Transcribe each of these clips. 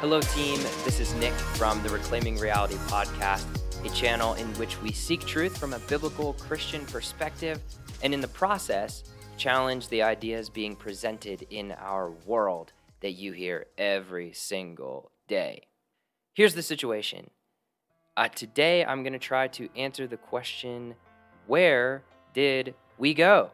Hello, team. This is Nick from the Reclaiming Reality podcast, a channel in which we seek truth from a biblical Christian perspective and, in the process, challenge the ideas being presented in our world that you hear every single day. Here's the situation uh, today, I'm going to try to answer the question where did we go?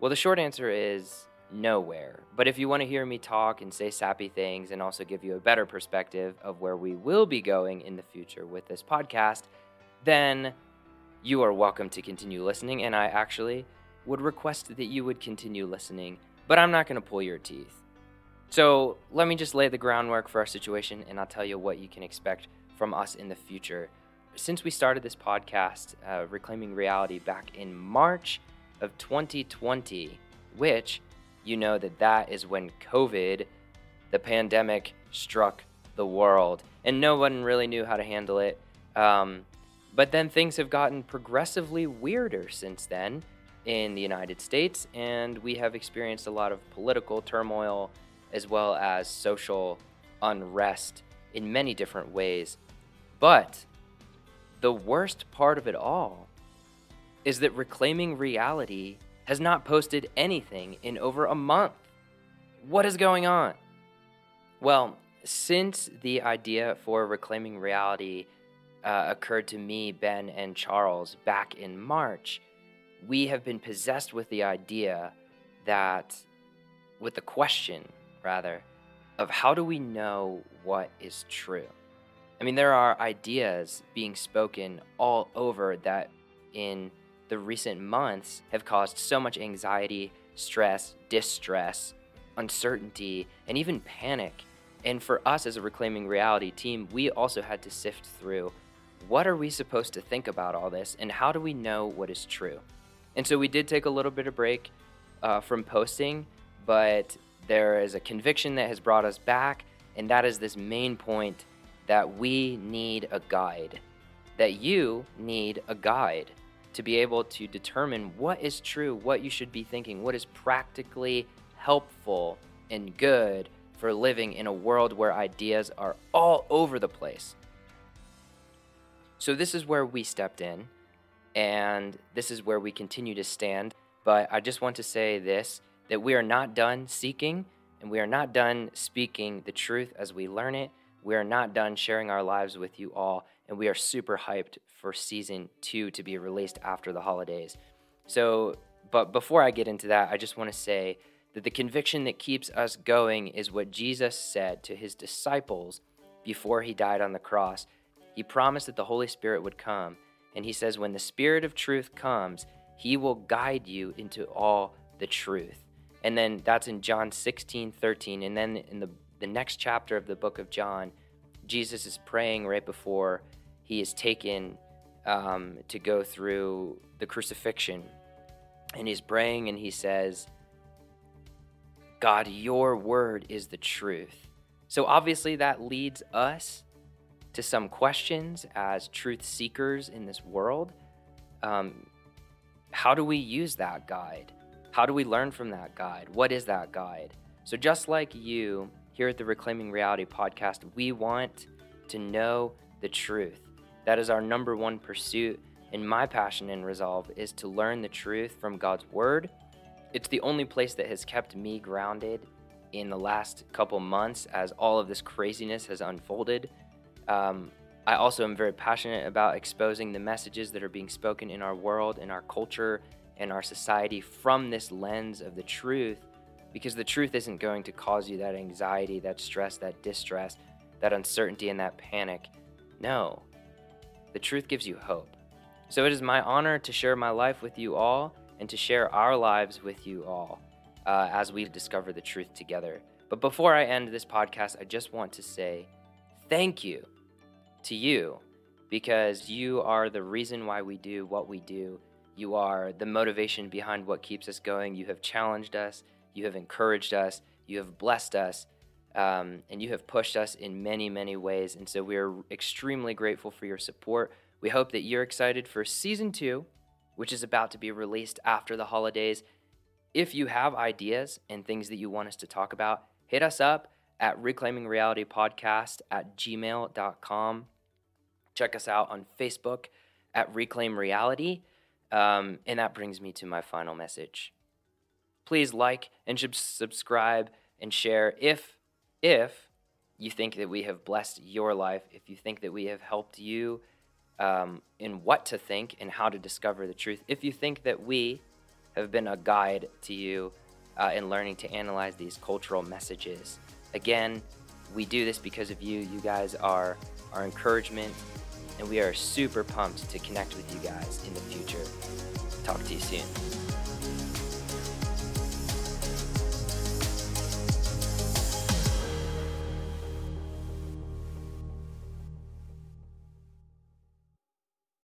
Well, the short answer is nowhere. But if you want to hear me talk and say sappy things and also give you a better perspective of where we will be going in the future with this podcast, then you are welcome to continue listening. And I actually would request that you would continue listening, but I'm not going to pull your teeth. So let me just lay the groundwork for our situation and I'll tell you what you can expect from us in the future. Since we started this podcast, uh, Reclaiming Reality, back in March of 2020, which you know that that is when COVID, the pandemic, struck the world, and no one really knew how to handle it. Um, but then things have gotten progressively weirder since then in the United States, and we have experienced a lot of political turmoil as well as social unrest in many different ways. But the worst part of it all is that Reclaiming Reality has not posted anything in over a month. What is going on? Well, since the idea for Reclaiming Reality uh, occurred to me, Ben, and Charles back in March, we have been possessed with the idea that, with the question, rather, of how do we know what is true? I mean, there are ideas being spoken all over that in the recent months have caused so much anxiety, stress, distress, uncertainty, and even panic. And for us as a Reclaiming Reality team, we also had to sift through what are we supposed to think about all this and how do we know what is true? And so we did take a little bit of break uh, from posting, but there is a conviction that has brought us back, and that is this main point that we need a guide, that you need a guide to be able to determine what is true, what you should be thinking, what is practically helpful and good for living in a world where ideas are all over the place. So, this is where we stepped in and this is where we continue to stand. But I just want to say this that we are not done seeking and we are not done speaking the truth as we learn it. We are not done sharing our lives with you all, and we are super hyped for season two to be released after the holidays. So, but before I get into that, I just want to say that the conviction that keeps us going is what Jesus said to his disciples before he died on the cross. He promised that the Holy Spirit would come and he says, When the Spirit of truth comes, he will guide you into all the truth. And then that's in John 16, 13. And then in the, the next chapter of the book of John, Jesus is praying right before he is taken um, to go through the crucifixion. And he's praying and he says, God, your word is the truth. So obviously, that leads us to some questions as truth seekers in this world. Um, how do we use that guide? How do we learn from that guide? What is that guide? So, just like you here at the Reclaiming Reality podcast, we want to know the truth. That is our number one pursuit. And my passion and resolve is to learn the truth from God's Word. It's the only place that has kept me grounded in the last couple months as all of this craziness has unfolded. Um, I also am very passionate about exposing the messages that are being spoken in our world, in our culture, and our society from this lens of the truth, because the truth isn't going to cause you that anxiety, that stress, that distress, that uncertainty, and that panic. No, the truth gives you hope. So it is my honor to share my life with you all and to share our lives with you all uh, as we discover the truth together. But before I end this podcast, I just want to say thank you to you because you are the reason why we do what we do. You are the motivation behind what keeps us going. You have challenged us, you have encouraged us, you have blessed us, um, and you have pushed us in many, many ways. And so we are extremely grateful for your support. We hope that you're excited for season two, which is about to be released after the holidays. If you have ideas and things that you want us to talk about, hit us up at reclaimingrealitypodcast Reality Podcast at gmail.com. Check us out on Facebook at Reclaim Reality. Um, and that brings me to my final message. Please like and subscribe and share if if you think that we have blessed your life, if you think that we have helped you um, in what to think and how to discover the truth, if you think that we have been a guide to you uh, in learning to analyze these cultural messages. Again, we do this because of you. You guys are our encouragement, and we are super pumped to connect with you guys in the future. Talk to you soon.